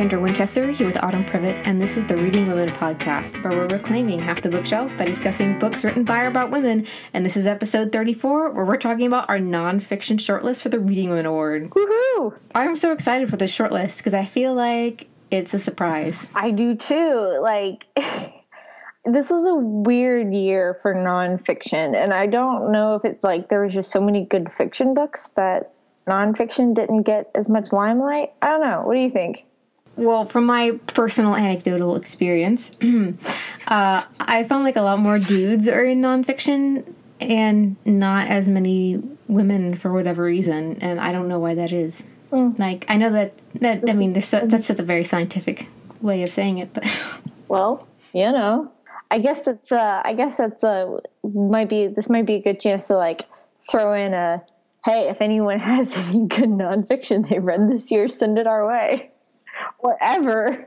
Kendra Winchester here with Autumn Privett, and this is the Reading Women podcast, where we're reclaiming half the bookshelf by discussing books written by or about women. And this is episode 34, where we're talking about our nonfiction shortlist for the Reading Women Award. Woohoo! I'm so excited for this shortlist because I feel like it's a surprise. I do too. Like, this was a weird year for nonfiction, and I don't know if it's like there was just so many good fiction books that nonfiction didn't get as much limelight. I don't know. What do you think? Well, from my personal anecdotal experience, uh, I found like a lot more dudes are in nonfiction and not as many women for whatever reason, and I don't know why that is. Mm. Like, I know that that I mean, so, that's just a very scientific way of saying it, but well, you know, I guess it's uh, I guess that's uh, might be this might be a good chance to like throw in a hey, if anyone has any good nonfiction they've read this year, send it our way. Whatever.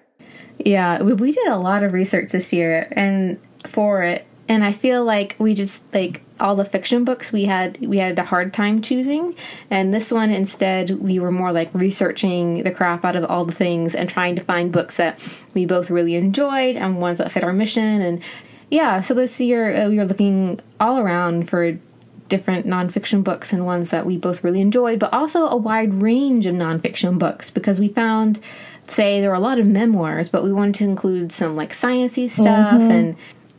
Yeah, we, we did a lot of research this year and for it, and I feel like we just like all the fiction books we had we had a hard time choosing, and this one instead we were more like researching the crap out of all the things and trying to find books that we both really enjoyed and ones that fit our mission and yeah. So this year uh, we were looking all around for different nonfiction books and ones that we both really enjoyed, but also a wide range of nonfiction books because we found, say, there were a lot of memoirs, but we wanted to include some like sciencey stuff mm-hmm. and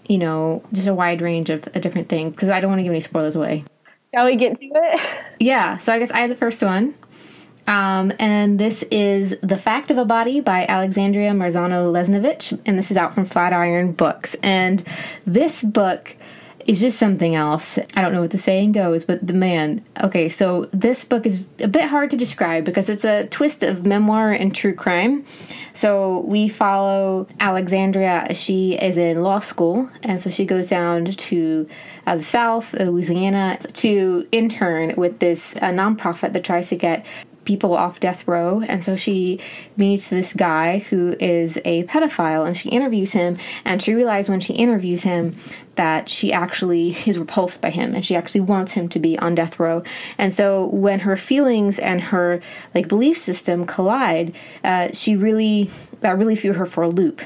you know just a wide range of, of different things because I don't want to give any spoilers away. Shall we get to it? Yeah. So I guess I have the first one. Um, and this is The Fact of a Body by Alexandria Marzano Lesnevich, and this is out from Flatiron Books. And this book is just something else. I don't know what the saying goes, but the man. Okay, so this book is a bit hard to describe because it's a twist of memoir and true crime. So we follow Alexandria. She is in law school, and so she goes down to uh, the South, Louisiana, to intern with this uh, nonprofit that tries to get people off death row. And so she meets this guy who is a pedophile and she interviews him. And she realizes when she interviews him that she actually is repulsed by him and she actually wants him to be on death row. And so when her feelings and her like belief system collide, uh, she really, that really threw her for a loop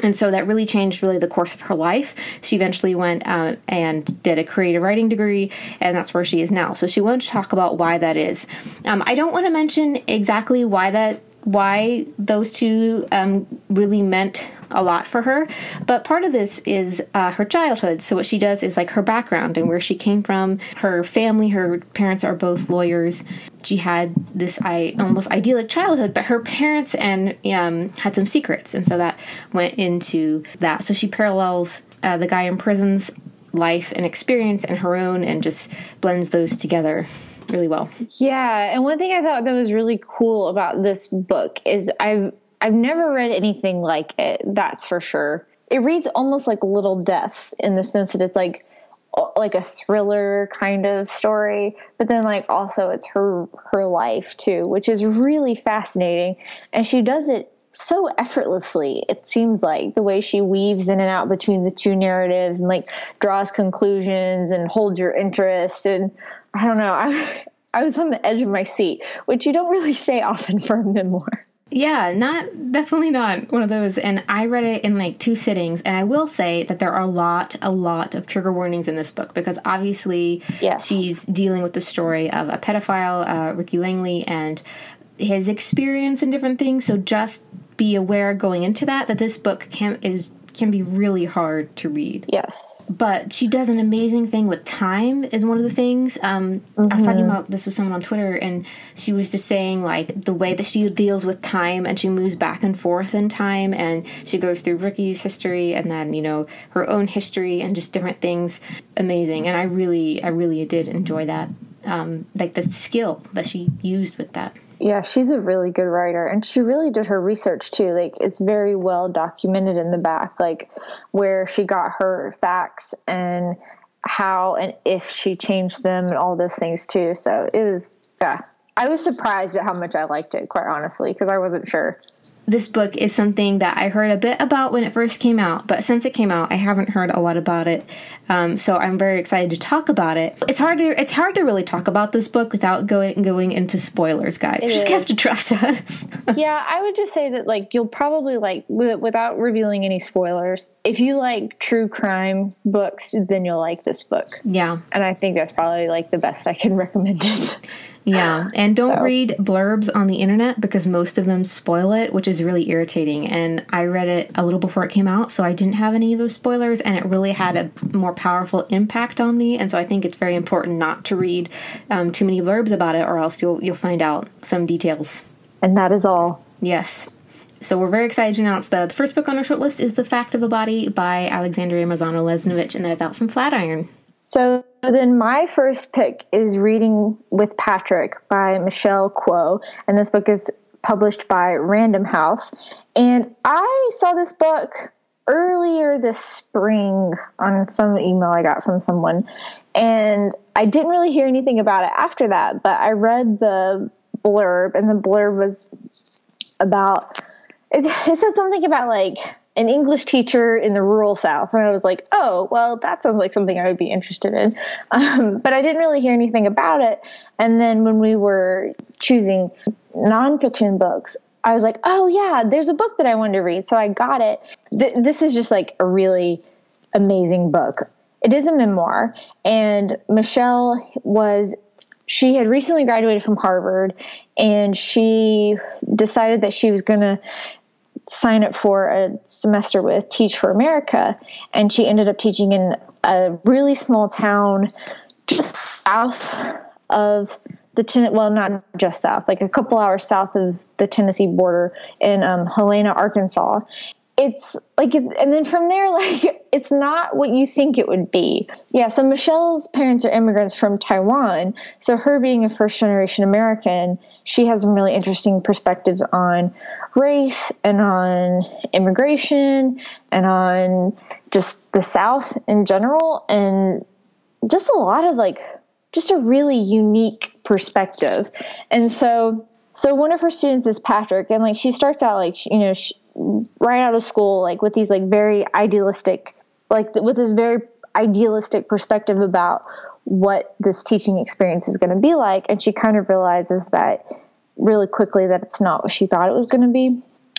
and so that really changed really the course of her life. She eventually went and did a creative writing degree and that's where she is now. So she wanted to talk about why that is. Um, i don't want to mention exactly why that why those two um, really meant a lot for her. But part of this is uh, her childhood. So, what she does is like her background and where she came from, her family, her parents are both lawyers. She had this I, almost idyllic childhood, but her parents and um, had some secrets. And so that went into that. So, she parallels uh, the guy in prison's life and experience and her own and just blends those together really well. Yeah, and one thing I thought that was really cool about this book is I've I've never read anything like it, that's for sure. It reads almost like Little Deaths in the sense that it's like like a thriller kind of story, but then like also it's her her life too, which is really fascinating. And she does it so effortlessly it seems like the way she weaves in and out between the two narratives and like draws conclusions and holds your interest and i don't know i i was on the edge of my seat which you don't really say often for a memoir yeah, not definitely not one of those. And I read it in like two sittings, and I will say that there are a lot, a lot of trigger warnings in this book because obviously yes. she's dealing with the story of a pedophile, uh, Ricky Langley, and his experience and different things. So just be aware going into that that this book can is can be really hard to read. Yes. But she does an amazing thing with time, is one of the things. Um, mm-hmm. I was talking mm-hmm. about this with someone on Twitter, and she was just saying, like, the way that she deals with time and she moves back and forth in time, and she goes through Ricky's history and then, you know, her own history and just different things. Amazing. And I really, I really did enjoy that. Um, like the skill that she used with that. Yeah, she's a really good writer and she really did her research too. Like it's very well documented in the back like where she got her facts and how and if she changed them and all those things too. So it was yeah. I was surprised at how much I liked it quite honestly because I wasn't sure. This book is something that I heard a bit about when it first came out, but since it came out, I haven't heard a lot about it. Um, so I'm very excited to talk about it. It's hard to it's hard to really talk about this book without going going into spoilers, guys. You just have to trust us. yeah, I would just say that like you'll probably like without revealing any spoilers. If you like true crime books, then you'll like this book. Yeah, and I think that's probably like the best I can recommend it. Yeah, and don't so. read blurbs on the internet because most of them spoil it, which is really irritating. And I read it a little before it came out, so I didn't have any of those spoilers, and it really had a more powerful impact on me. And so I think it's very important not to read um, too many blurbs about it, or else you'll you'll find out some details. And that is all. Yes. So we're very excited to announce that the first book on our short list is The Fact of a Body by Alexandria Marzano Lesnevich, and that is out from Flatiron. So then my first pick is Reading with Patrick by Michelle Kuo, and this book is published by Random House. And I saw this book earlier this spring on some email I got from someone, and I didn't really hear anything about it after that, but I read the blurb, and the blurb was about it, it said something about like an English teacher in the rural South. And I was like, oh, well, that sounds like something I would be interested in. Um, but I didn't really hear anything about it. And then when we were choosing nonfiction books, I was like, oh, yeah, there's a book that I wanted to read. So I got it. Th- this is just like a really amazing book. It is a memoir. And Michelle was she had recently graduated from Harvard and she decided that she was going to sign up for a semester with Teach for America, and she ended up teaching in a really small town just south of the ten- well, not just south, like a couple hours south of the Tennessee border in um, Helena, Arkansas. It's like, and then from there, like, it's not what you think it would be. Yeah, so Michelle's parents are immigrants from Taiwan. So, her being a first generation American, she has some really interesting perspectives on race and on immigration and on just the South in general, and just a lot of like, just a really unique perspective. And so, so one of her students is Patrick, and like she starts out like you know she, right out of school like with these like very idealistic, like with this very idealistic perspective about what this teaching experience is going to be like, and she kind of realizes that really quickly that it's not what she thought it was going to be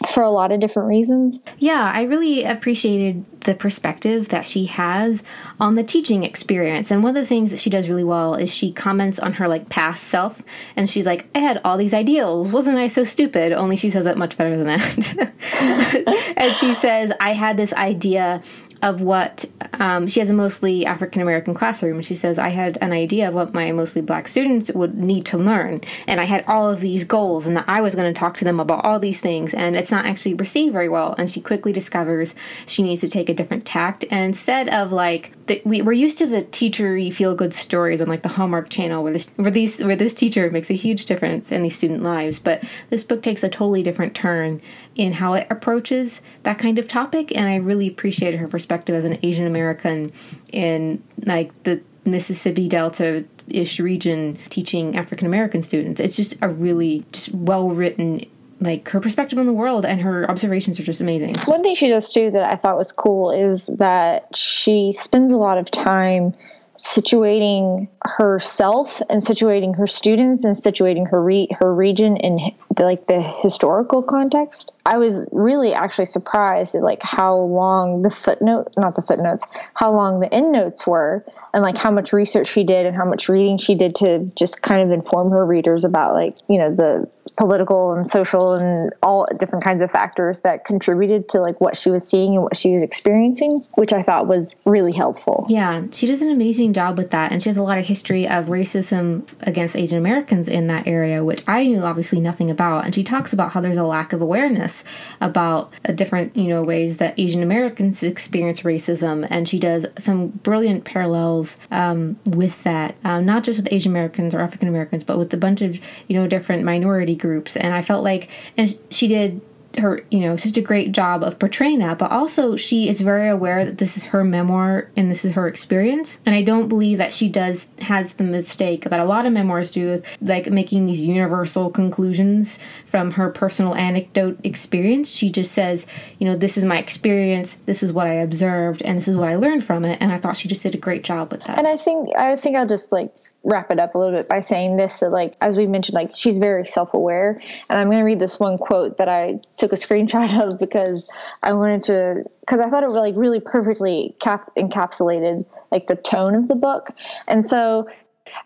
for a lot of different reasons. Yeah, I really appreciated the perspective that she has on the teaching experience. And one of the things that she does really well is she comments on her like past self and she's like, I had all these ideals. Wasn't I so stupid? Only she says it much better than that. and she says, I had this idea of what um, she has a mostly African American classroom, she says, I had an idea of what my mostly black students would need to learn. And I had all of these goals, and that I was going to talk to them about all these things, and it's not actually received very well. And she quickly discovers she needs to take a different tact. And instead of like, the, we, we're used to the teachery feel good stories on like the Hallmark channel where this, where, these, where this teacher makes a huge difference in these student lives. But this book takes a totally different turn in how it approaches that kind of topic. And I really appreciated her perspective as an Asian American in like the Mississippi Delta ish region teaching African American students. It's just a really just well written like her perspective on the world and her observations are just amazing. One thing she does too that I thought was cool is that she spends a lot of time situating herself and situating her students and situating her re- her region in the, like the historical context. I was really actually surprised at like how long the footnote, not the footnotes, how long the endnotes were, and like how much research she did and how much reading she did to just kind of inform her readers about like you know the political and social and all different kinds of factors that contributed to like what she was seeing and what she was experiencing, which I thought was really helpful. Yeah, she does an amazing job with that, and she has a lot of history of racism against Asian Americans in that area, which I knew obviously nothing about. And she talks about how there's a lack of awareness about uh, different you know ways that Asian Americans experience racism, and she does some brilliant parallels um, with that, um, not just with Asian Americans or African Americans, but with a bunch of you know different minority groups. And i felt like and she did her you know such a great job of portraying that but also she is very aware that this is her memoir and this is her experience. And i don't believe that she does has the mistake that a lot of memoirs do like making these universal conclusions from her personal anecdote experience. She just says you know this is my experience this is what i observed and this is what i learned from it. And i thought she just did a great job with that. And i think i think i'll just like wrap it up a little bit by saying this that like as we mentioned like she's very self-aware. And i'm going to read this one quote that i took a screenshot of because i wanted to because i thought it really really perfectly cap- encapsulated like the tone of the book. And so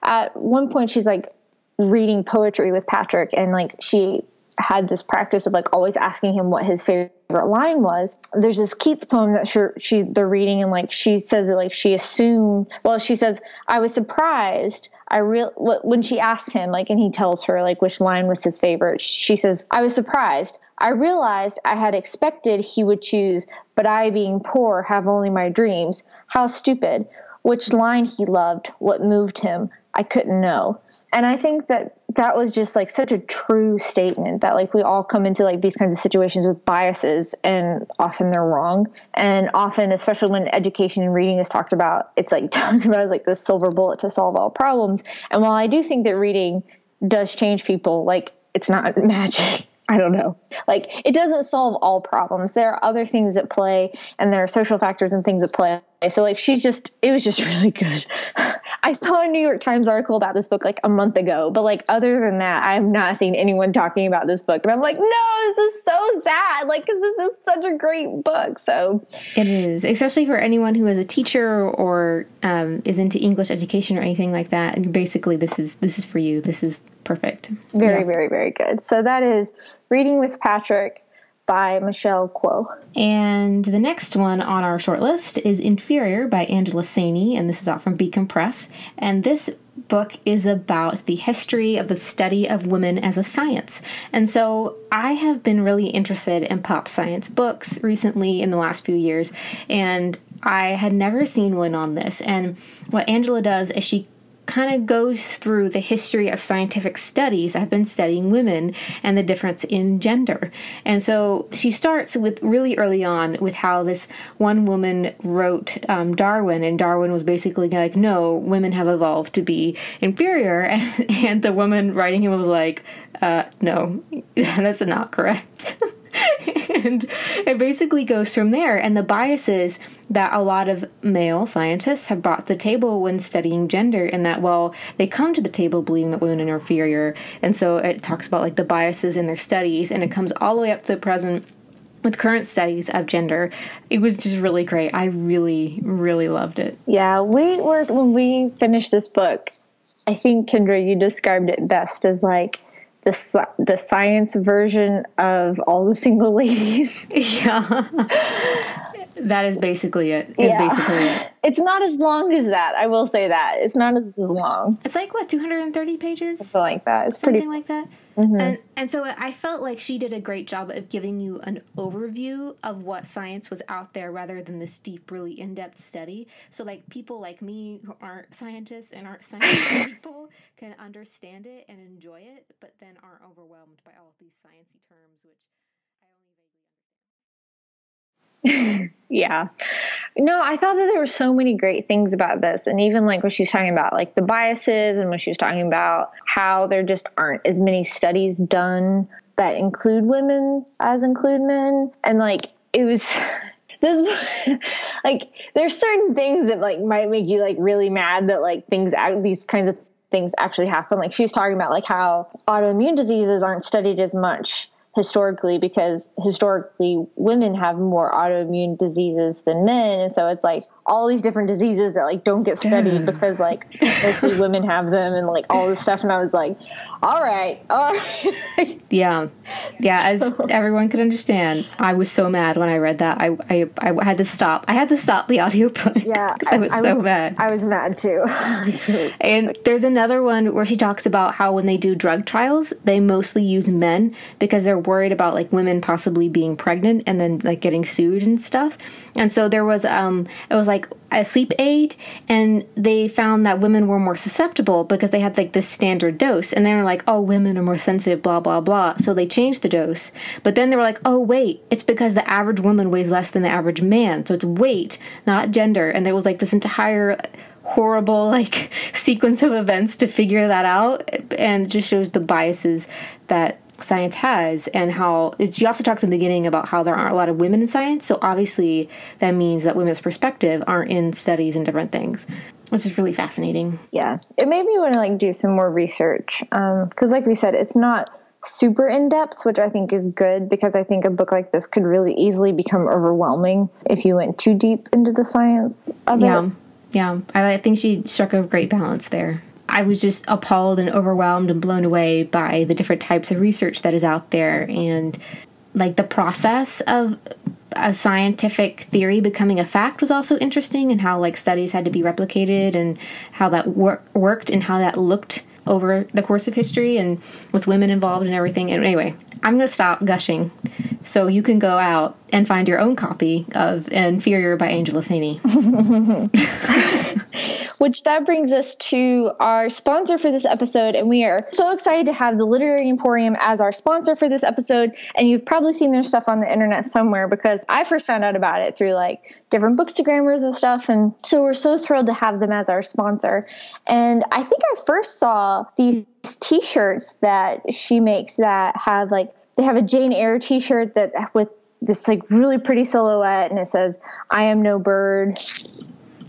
at one point she's like reading poetry with patrick and like she had this practice of like always asking him what his favorite line was. There's this Keats poem that she, she they're reading and like she says that like she assumed. Well, she says I was surprised. I real when she asked him like and he tells her like which line was his favorite. She says I was surprised. I realized I had expected he would choose, but I being poor have only my dreams. How stupid. Which line he loved, what moved him, I couldn't know and i think that that was just like such a true statement that like we all come into like these kinds of situations with biases and often they're wrong and often especially when education and reading is talked about it's like talked about as like the silver bullet to solve all problems and while i do think that reading does change people like it's not magic I don't know. Like it doesn't solve all problems. There are other things at play and there are social factors and things at play. So like she's just it was just really good. I saw a New York Times article about this book like a month ago, but like other than that, I have not seen anyone talking about this book. And I'm like, no, this is so sad. Like, cause this is such a great book. So it is, especially for anyone who is a teacher or um, is into English education or anything like that. And basically, this is this is for you. This is perfect. Very, yeah. very, very good. So that is reading with Patrick by Michelle Kuo. And the next one on our short list is Inferior by Angela Saini, and this is out from Beacon Press. And this book is about the history of the study of women as a science. And so I have been really interested in pop science books recently in the last few years, and I had never seen one on this. And what Angela does is she kind of goes through the history of scientific studies have been studying women and the difference in gender. And so she starts with really early on with how this one woman wrote um, Darwin, and Darwin was basically like, no, women have evolved to be inferior. And, and the woman writing him was like, uh, no, that's not correct. and it basically goes from there. And the biases that a lot of male scientists have brought to the table when studying gender, and that, well, they come to the table believing that women are inferior. And so it talks about like the biases in their studies, and it comes all the way up to the present with current studies of gender. It was just really great. I really, really loved it. Yeah, we were, when we finished this book, I think, Kendra, you described it best as like, the the science version of all the single ladies. Yeah. that is basically it. Is yeah. basically it. It's not as long as that. I will say that it's not as long. It's like what 230 pages, something like that. It's something pretty like that. Mm-hmm. And and so I felt like she did a great job of giving you an overview of what science was out there rather than this deep, really in-depth study. So like people like me who aren't scientists and aren't science people can understand it and enjoy it, but then aren't overwhelmed by all of these sciencey terms, which yeah. No, I thought that there were so many great things about this. And even like when she was talking about like the biases and when she was talking about how there just aren't as many studies done that include women as include men. And like it was this like there's certain things that like might make you like really mad that like things these kinds of things actually happen. Like she was talking about like how autoimmune diseases aren't studied as much historically because historically women have more autoimmune diseases than men. And so it's like all these different diseases that like don't get studied because like mostly women have them and like all this stuff. And i was like all right all right. Yeah. Yeah as everyone could understand i was so mad when i read that. I i, I had to stop. I had to stop the audiobook yeah i was I, so was, mad. I was mad too. Really and there's another one where she talks about how when they do drug trials they mostly use men because they're worried about like women possibly being pregnant and then like getting sued and stuff. And so there was um it was like a sleep aid and they found that women were more susceptible because they had like this standard dose. And they were like oh women are more sensitive blah blah blah. So they changed the dose. But then they were like oh wait it's because the average woman weighs less than the average man. So it's weight not gender. And there was like this entire horrible like sequence of events to figure that out. And just shows the biases that science has and how she also talks in the beginning about how there aren't a lot of women in science. So obviously that means that women's perspective aren't in studies and different things. Which is really fascinating. Yeah. It made me want to like do some more research because um, like we said it's not super in depth which i think is good because i think a book like this could really easily become overwhelming if you went too deep into the science of yeah. it yeah i think she struck a great balance there I was just appalled and overwhelmed and blown away by the different types of research that is out there and like the process of a scientific theory becoming a fact was also interesting and how like studies had to be replicated and how that wor- worked and how that looked over the course of history and with women involved and everything. And anyway, I'm going to stop gushing so you can go out and find your own copy of Inferior by Angela Saini. Which that brings us to our sponsor for this episode. And we are so excited to have the Literary Emporium as our sponsor for this episode. And you've probably seen their stuff on the internet somewhere because I first found out about it through like different bookstagrammers and stuff. And so we're so thrilled to have them as our sponsor. And I think I first saw these t shirts that she makes that have like, they have a Jane Eyre t shirt that with this like really pretty silhouette and it says, I am no bird.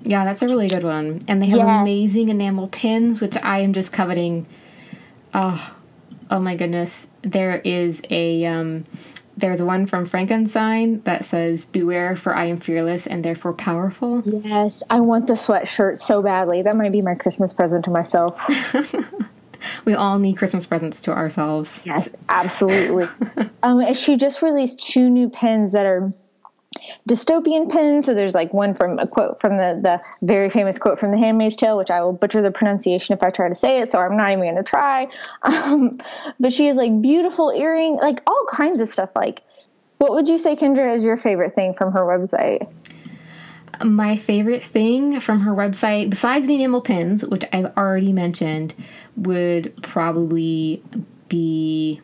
Yeah, that's a really good one. And they have yeah. amazing enamel pins, which I am just coveting. Oh, oh my goodness. There is a um there's one from Frankenstein that says beware for I am fearless and therefore powerful. Yes, I want the sweatshirt so badly. That might be my Christmas present to myself. we all need Christmas presents to ourselves. Yes, absolutely. um, and she just released two new pins that are dystopian pins. So there's like one from a quote from the the very famous quote from The Handmaid's Tale, which I will butcher the pronunciation if I try to say it. So I'm not even going to try. Um, but she has like beautiful earring, like all kinds of stuff. Like, what would you say, Kendra, is your favorite thing from her website? My favorite thing from her website, besides the enamel pins, which I've already mentioned, would probably be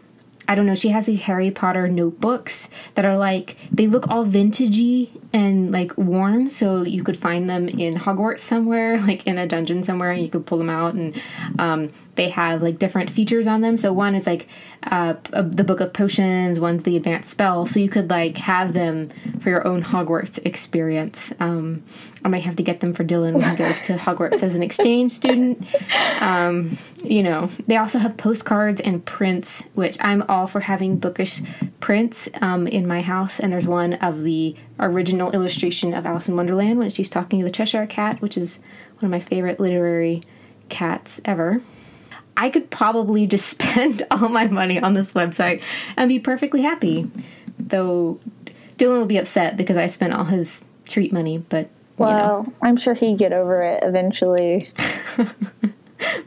I don't know, she has these Harry Potter notebooks that are like they look all vintagey and like worn, so you could find them in Hogwarts somewhere, like in a dungeon somewhere, and you could pull them out and um, they have like different features on them. So one is like uh, the book of potions, one's the advanced spell. So you could like have them for your own Hogwarts experience. Um, I might have to get them for Dylan when he goes to Hogwarts as an exchange student. Um, you know, they also have postcards and prints, which I'm all for having bookish prints um, in my house. And there's one of the original illustration of Alice in Wonderland when she's talking to the Cheshire Cat, which is one of my favorite literary cats ever. I could probably just spend all my money on this website and be perfectly happy. Though Dylan will be upset because I spent all his treat money, but well, know. I'm sure he'd get over it eventually.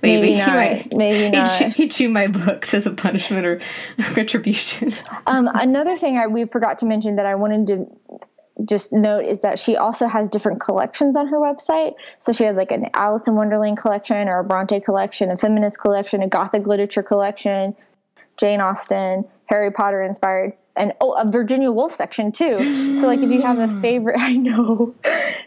Maybe, maybe not. Might, maybe not. He'd chew, he'd chew, my books as a punishment or retribution. um, another thing I we forgot to mention that I wanted to just note is that she also has different collections on her website. So she has like an Alice in Wonderland collection or a Bronte collection, a feminist collection, a Gothic literature collection, Jane Austen, Harry Potter inspired, and oh, a Virginia Woolf section too. So like if you have a favorite, I know.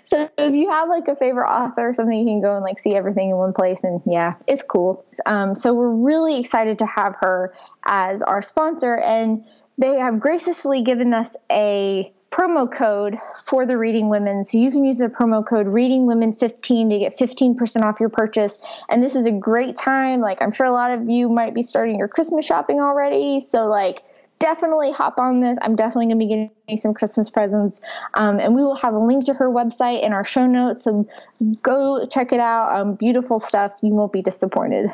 So if you have like a favorite author or something, you can go and like see everything in one place, and yeah, it's cool. Um, so we're really excited to have her as our sponsor, and they have graciously given us a promo code for the Reading Women. So you can use the promo code Reading Women 15 to get 15% off your purchase. And this is a great time. Like, I'm sure a lot of you might be starting your Christmas shopping already. So, like, definitely hop on this. I'm definitely going to be getting some Christmas presents. Um, and we will have a link to her website in our show notes. So go check it out. Um, beautiful stuff. You won't be disappointed.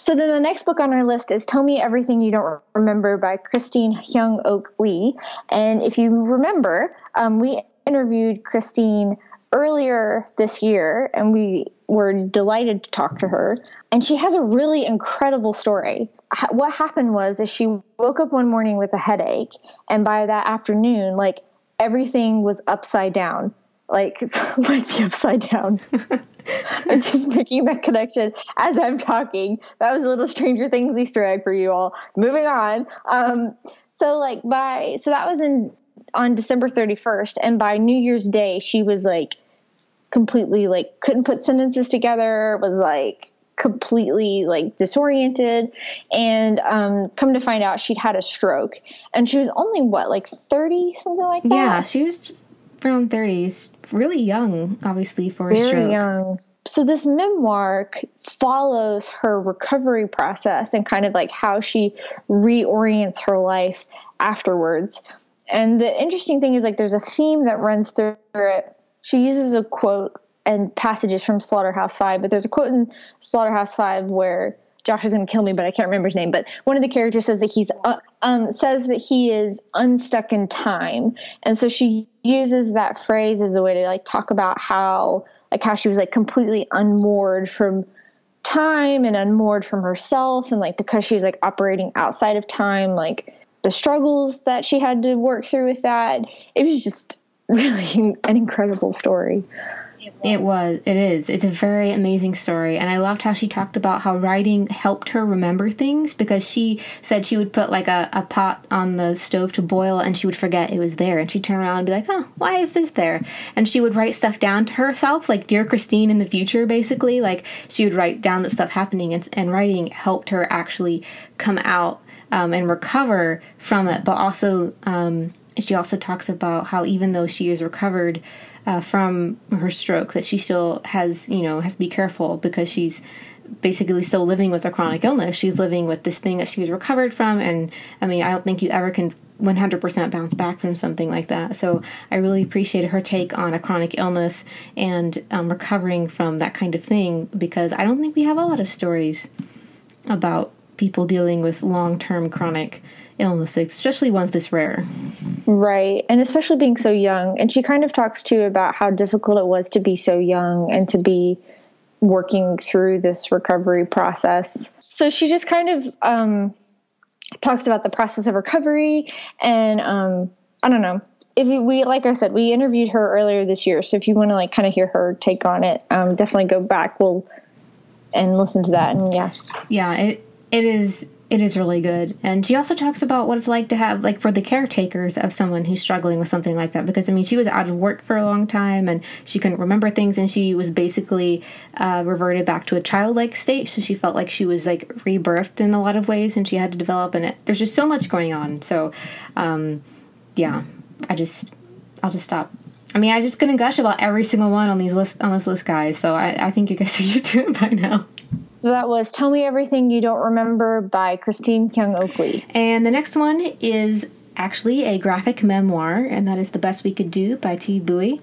So then the next book on our list is Tell Me Everything You Don't Remember by Christine Hyung Ok Lee. And if you remember, um, we interviewed Christine earlier this year and we were delighted to talk to her and she has a really incredible story what happened was is she woke up one morning with a headache and by that afternoon like everything was upside down like like the upside down. I'm just making that connection as I'm talking. That was a little Stranger Things Easter egg for you all. Moving on. Um, so like by so that was in on December 31st, and by New Year's Day, she was like completely like couldn't put sentences together. Was like completely like disoriented. And um, come to find out she'd had a stroke. And she was only what like 30 something like that? Yeah she was around 30s really young obviously for Very a stroke. young. So this memoir follows her recovery process and kind of like how she reorients her life afterwards and the interesting thing is like there's a theme that runs through it she uses a quote and passages from Slaughterhouse Five, but there's a quote in Slaughterhouse Five where Josh is going to kill me, but I can't remember his name. But one of the characters says that he's uh, um, says that he is unstuck in time, and so she uses that phrase as a way to like talk about how like how she was like completely unmoored from time and unmoored from herself, and like because she's like operating outside of time, like the struggles that she had to work through with that. It was just really an incredible story. It was. It is. It's a very amazing story. And I loved how she talked about how writing helped her remember things because she said she would put like a, a pot on the stove to boil and she would forget it was there. And she'd turn around and be like, oh, why is this there? And she would write stuff down to herself, like Dear Christine in the future, basically. Like she would write down the stuff happening and, and writing helped her actually come out um, and recover from it. But also, um, she also talks about how even though she is recovered, uh, from her stroke that she still has, you know, has to be careful because she's basically still living with a chronic illness. She's living with this thing that she's recovered from. And I mean, I don't think you ever can 100% bounce back from something like that. So I really appreciated her take on a chronic illness and um, recovering from that kind of thing because I don't think we have a lot of stories about people dealing with long term chronic illnesses, especially ones this rare. Right. And especially being so young. And she kind of talks too about how difficult it was to be so young and to be working through this recovery process. So she just kind of um, talks about the process of recovery and um, I don't know. If we, like I said, we interviewed her earlier this year. So if you want to like kind of hear her take on it, um, definitely go back. We'll and listen to that. And yeah, yeah, it it is it is really good. And she also talks about what it's like to have, like, for the caretakers of someone who's struggling with something like that. Because, I mean, she was out of work for a long time and she couldn't remember things and she was basically uh, reverted back to a childlike state. So she felt like she was, like, rebirthed in a lot of ways and she had to develop. And it, there's just so much going on. So, um, yeah, I just, I'll just stop. I mean, I'm just couldn't gush about every single one on these list on this list, guys. So I, I think you guys are used to it by now. So that was Tell Me Everything You Don't Remember by Christine Hyung Ok Lee. And the next one is actually a graphic memoir, and that is The Best We Could Do by Thi Bui.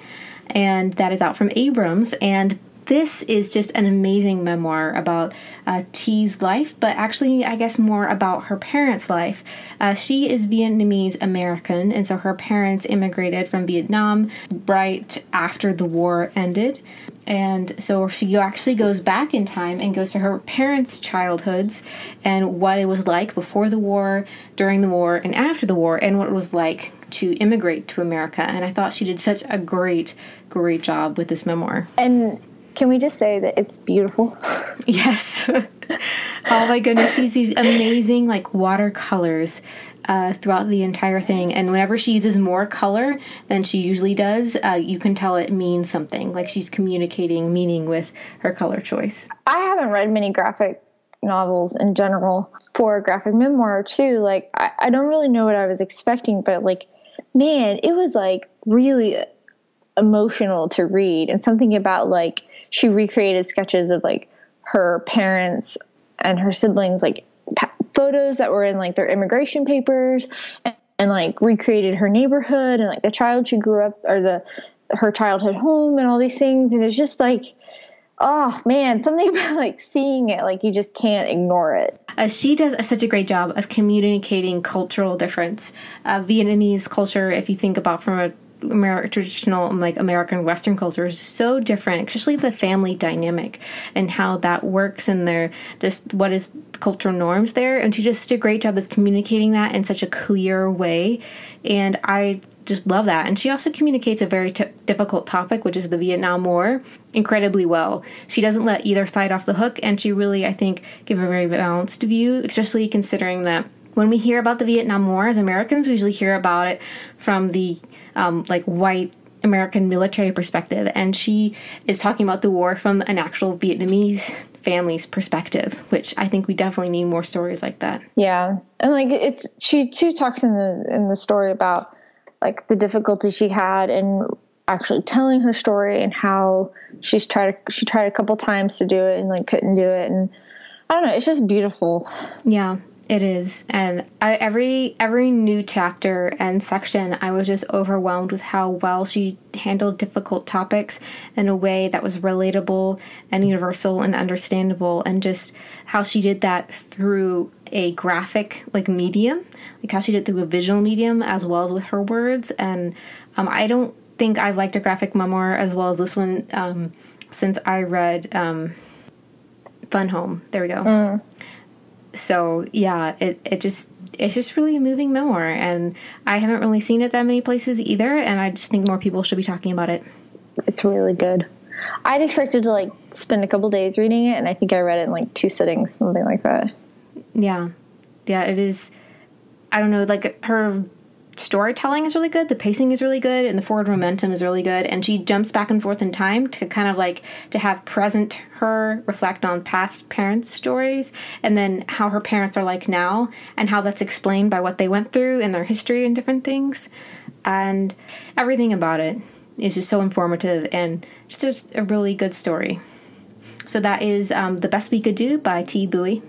And that is out from Abrams. And this is just an amazing memoir about uh, Thi's life, but actually, I guess more about her parents' life. Uh, she is Vietnamese American, and so her parents immigrated from Vietnam right after the war ended. And so she actually goes back in time and goes to her parents' childhoods and what it was like before the war, during the war, and after the war, and what it was like to immigrate to America. And I thought she did such a great, great job with this memoir. And can we just say that it's beautiful? yes. oh my goodness, she these amazing like watercolors uh, throughout the entire thing. And whenever she uses more color than she usually does, uh, you can tell it means something. Like she's communicating meaning with her color choice. I haven't read many graphic novels in general for a graphic memoir too. Like I, I don't really know what I was expecting, but like man, it was like really emotional to read and something about like she recreated sketches of like her parents and her siblings like photos that were in like their immigration papers and, and like recreated her neighborhood and like the child she grew up or the her childhood home and all these things. And it's just like oh man something about like seeing it like you just can't ignore it. Uh, she does a, such a great job of communicating cultural difference. Uh, vietnamese culture if you think about from a Amer- traditional um, like American Western culture is so different, especially the family dynamic and how that works and their just what is cultural norms there. And she just did a great job of communicating that in such a clear way. And I just love that. And she also communicates a very t- difficult topic, which is the Vietnam War, incredibly well. She doesn't let either side off the hook, and she really, I think, give a very balanced view, especially considering that when we hear about the Vietnam War as Americans, we usually hear about it from the um, like white American military perspective, and she is talking about the war from an actual Vietnamese family's perspective, which I think we definitely need more stories like that. Yeah, and like it's she too talks in the in the story about like the difficulty she had in actually telling her story and how she's tried she tried a couple times to do it and like couldn't do it and I don't know, it's just beautiful. Yeah. It is, and I, every every new chapter and section, I was just overwhelmed with how well she handled difficult topics in a way that was relatable and universal and understandable, and just how she did that through a graphic like medium, like how she did through a visual medium as well as with her words. And um, I don't think I've liked a graphic memoir as well as this one um, since I read um, Fun Home. There we go. Mm so yeah, it it just it's just really a moving memoir, and I haven't really seen it that many places either, and I just think more people should be talking about it. It's really good. I'd expected to like spend a couple days reading it, and I think I read it in like two sittings, something like that. Yeah, yeah, it is. I don't know, like her storytelling is really good, the pacing is really good, and the forward momentum is really good. And she jumps back and forth in time to kind of like to have present her reflect on past parents' stories and then how her parents are like now and how that's explained by what they went through and their history and different things. And everything about it is just so informative and it's just a really good story. So that is um, The Best We Could Do by Thi Bui.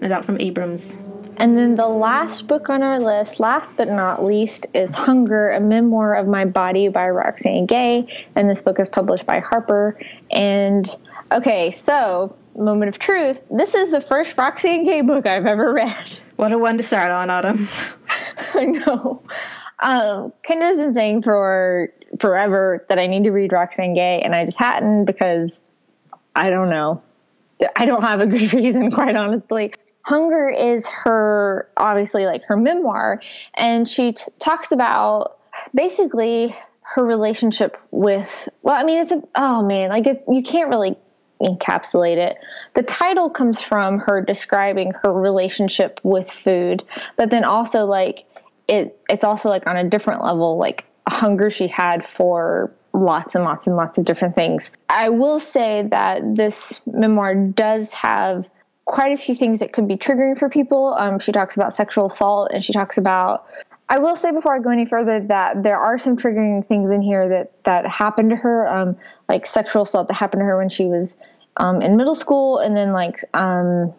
It's out from Abrams. And then the last book on our list, last but not least, is Hunger, a memoir of my body by Roxane Gay. And this book is published by Harper. And okay, so moment of truth. This is the first Roxane Gay book I've ever read. What a one to start on, Autumn. I know. Um, Kendra's been saying for forever that I need to read Roxane Gay, and I just hadn't because I don't know. I don't have a good reason, quite honestly. Hunger is her, obviously, like her memoir, and she t- talks about basically her relationship with, well, I mean, it's a, oh man, like it's, you can't really encapsulate it. The title comes from her describing her relationship with food, but then also like it it's also like on a different level like a hunger she had for lots and lots and lots of different things. I will say that this memoir does have quite a few things that could be triggering for people. Um, she talks about sexual assault and she talks about. I will say before I go any further that there are some triggering things in here that that happened to her, um, like sexual assault that happened to her when she was um, in middle school, and then like um,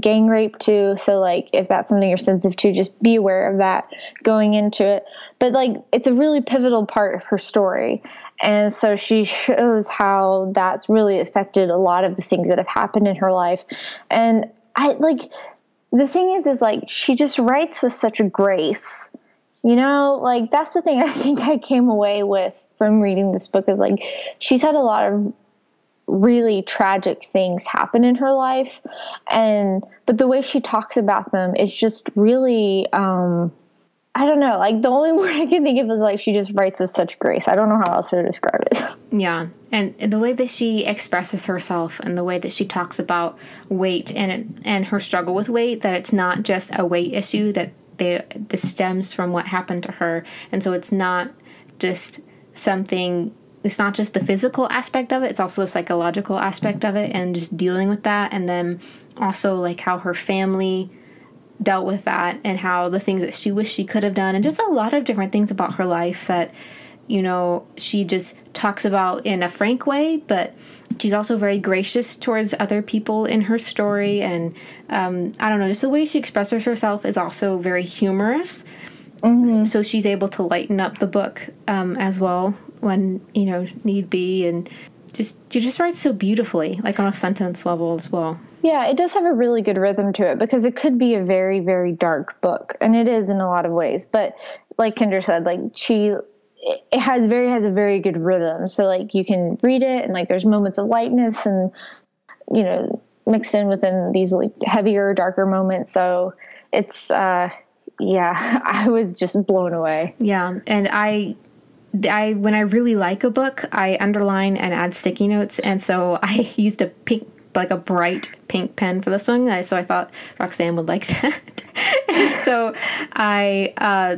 gang rape too. So like if that's something you're sensitive to, just be aware of that going into it. But like it's a really pivotal part of her story. And so she shows how that's really affected a lot of the things that have happened in her life. And I like the thing is is like she just writes with such a grace. You know, like that's the thing I think I came away with from reading this book is like she's had a lot of really tragic things happen in her life and but the way she talks about them is just really um I don't know. Like the only word I can think of is like she just writes with such grace. I don't know how else to describe it. Yeah, and the way that she expresses herself and the way that she talks about weight and and her struggle with weight, that it's not just a weight issue that they, this stems from what happened to her, and so it's not just something it's not just the physical aspect of it it's also the psychological aspect of it and just dealing with that and then also like how her family dealt with that and how the things that she wished she could have done and just a lot of different things about her life that you know she just talks about in a frank way but she's also very gracious towards other people in her story. And um, i don't know just the way she expresses herself is also very humorous. Mm-hmm. so she's able to lighten up the book um, as well when you know need be. And just you just write so beautifully like on a sentence level as well yeah it does have a really good rhythm to it because it could be a very very dark book and it is in a lot of ways but like kendra said like she it has very has a very good rhythm. So like you can read it and like there's moments of lightness and you know mixed in within these like heavier, darker moments. So it's uh yeah, I was just blown away. Yeah, and I I when I really like a book, I underline and add sticky notes, and so I used a pink like a bright pink pen for this one. So I thought Roxane would like that. and so I uh,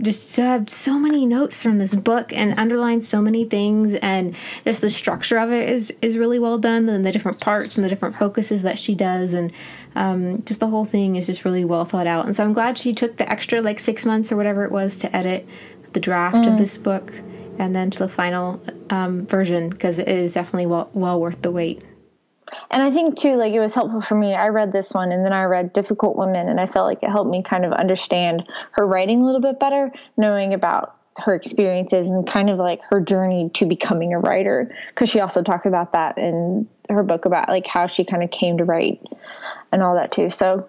just have so many notes from this book and underlined so many things, and just the structure of it is is really well done, and the different parts and the different focuses that she does, and um, just the whole thing is just really well thought out. And so I'm glad she took the extra like six months or whatever it was to edit the draft mm. of this book and then to the final um, version because it is definitely well well worth the wait. And I think too, like it was helpful for me. I read this one and then I read Difficult Women, and I felt like it helped me kind of understand her writing a little bit better, knowing about her experiences and kind of like her journey to becoming a writer. Because she also talked about that in her book about like how she kind of came to write and all that too. So,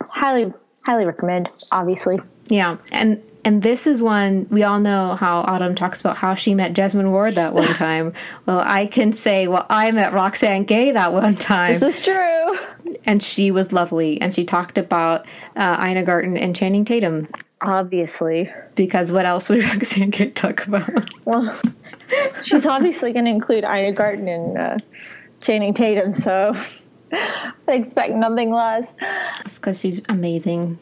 highly, highly recommend, obviously. Yeah. And and this is one we all know how Autumn talks about how she met Jesmyn Ward that one time. well, I can say, well, I met Roxane Gay that one time. This is true. And she was lovely. And she talked about uh, Ina Garten and Channing Tatum. Obviously. Because what else would Roxane Gay talk about? Well, she's obviously going to include Ina Garten and uh, Channing Tatum, so I expect nothing less. It's because she's amazing.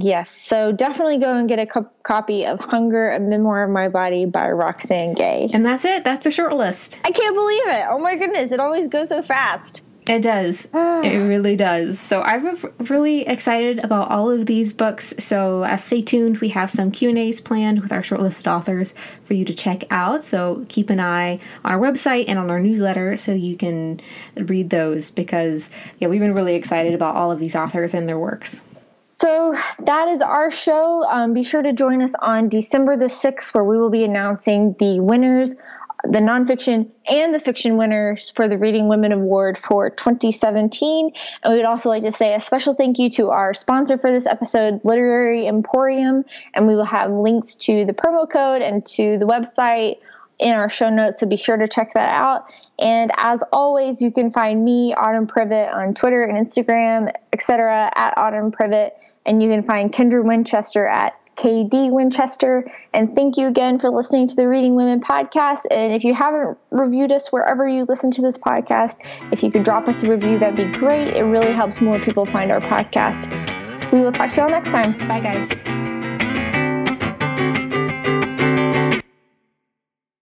Yes, so definitely go and get a co- copy of Hunger, A Memoir of My Body by Roxane Gay. And that's it. That's a short list. I can't believe it. Oh my goodness, it always goes so fast. It does. it really does. So I'm really excited about all of these books. So uh, stay tuned. We have some Q and A's planned with our shortlisted authors for you to check out. So keep an eye on our website and on our newsletter so you can read those because yeah, we've been really excited about all of these authors and their works. So that is our show. Um, be sure to join us on December the 6th, where we will be announcing the winners, the nonfiction and the fiction winners for the Reading Women Award for 2017. And we would also like to say a special thank you to our sponsor for this episode, Literary Emporium. And we will have links to the promo code and to the website in our show notes, so be sure to check that out. And as always, you can find me, Autumn Privett, on Twitter and Instagram, etc., at Autumn Privett. And you can find Kendra Winchester at KD Winchester. And thank you again for listening to the Reading Women podcast. And if you haven't reviewed us wherever you listen to this podcast, if you could drop us a review, that'd be great. It really helps more people find our podcast. We will talk to y'all next time. Bye, guys.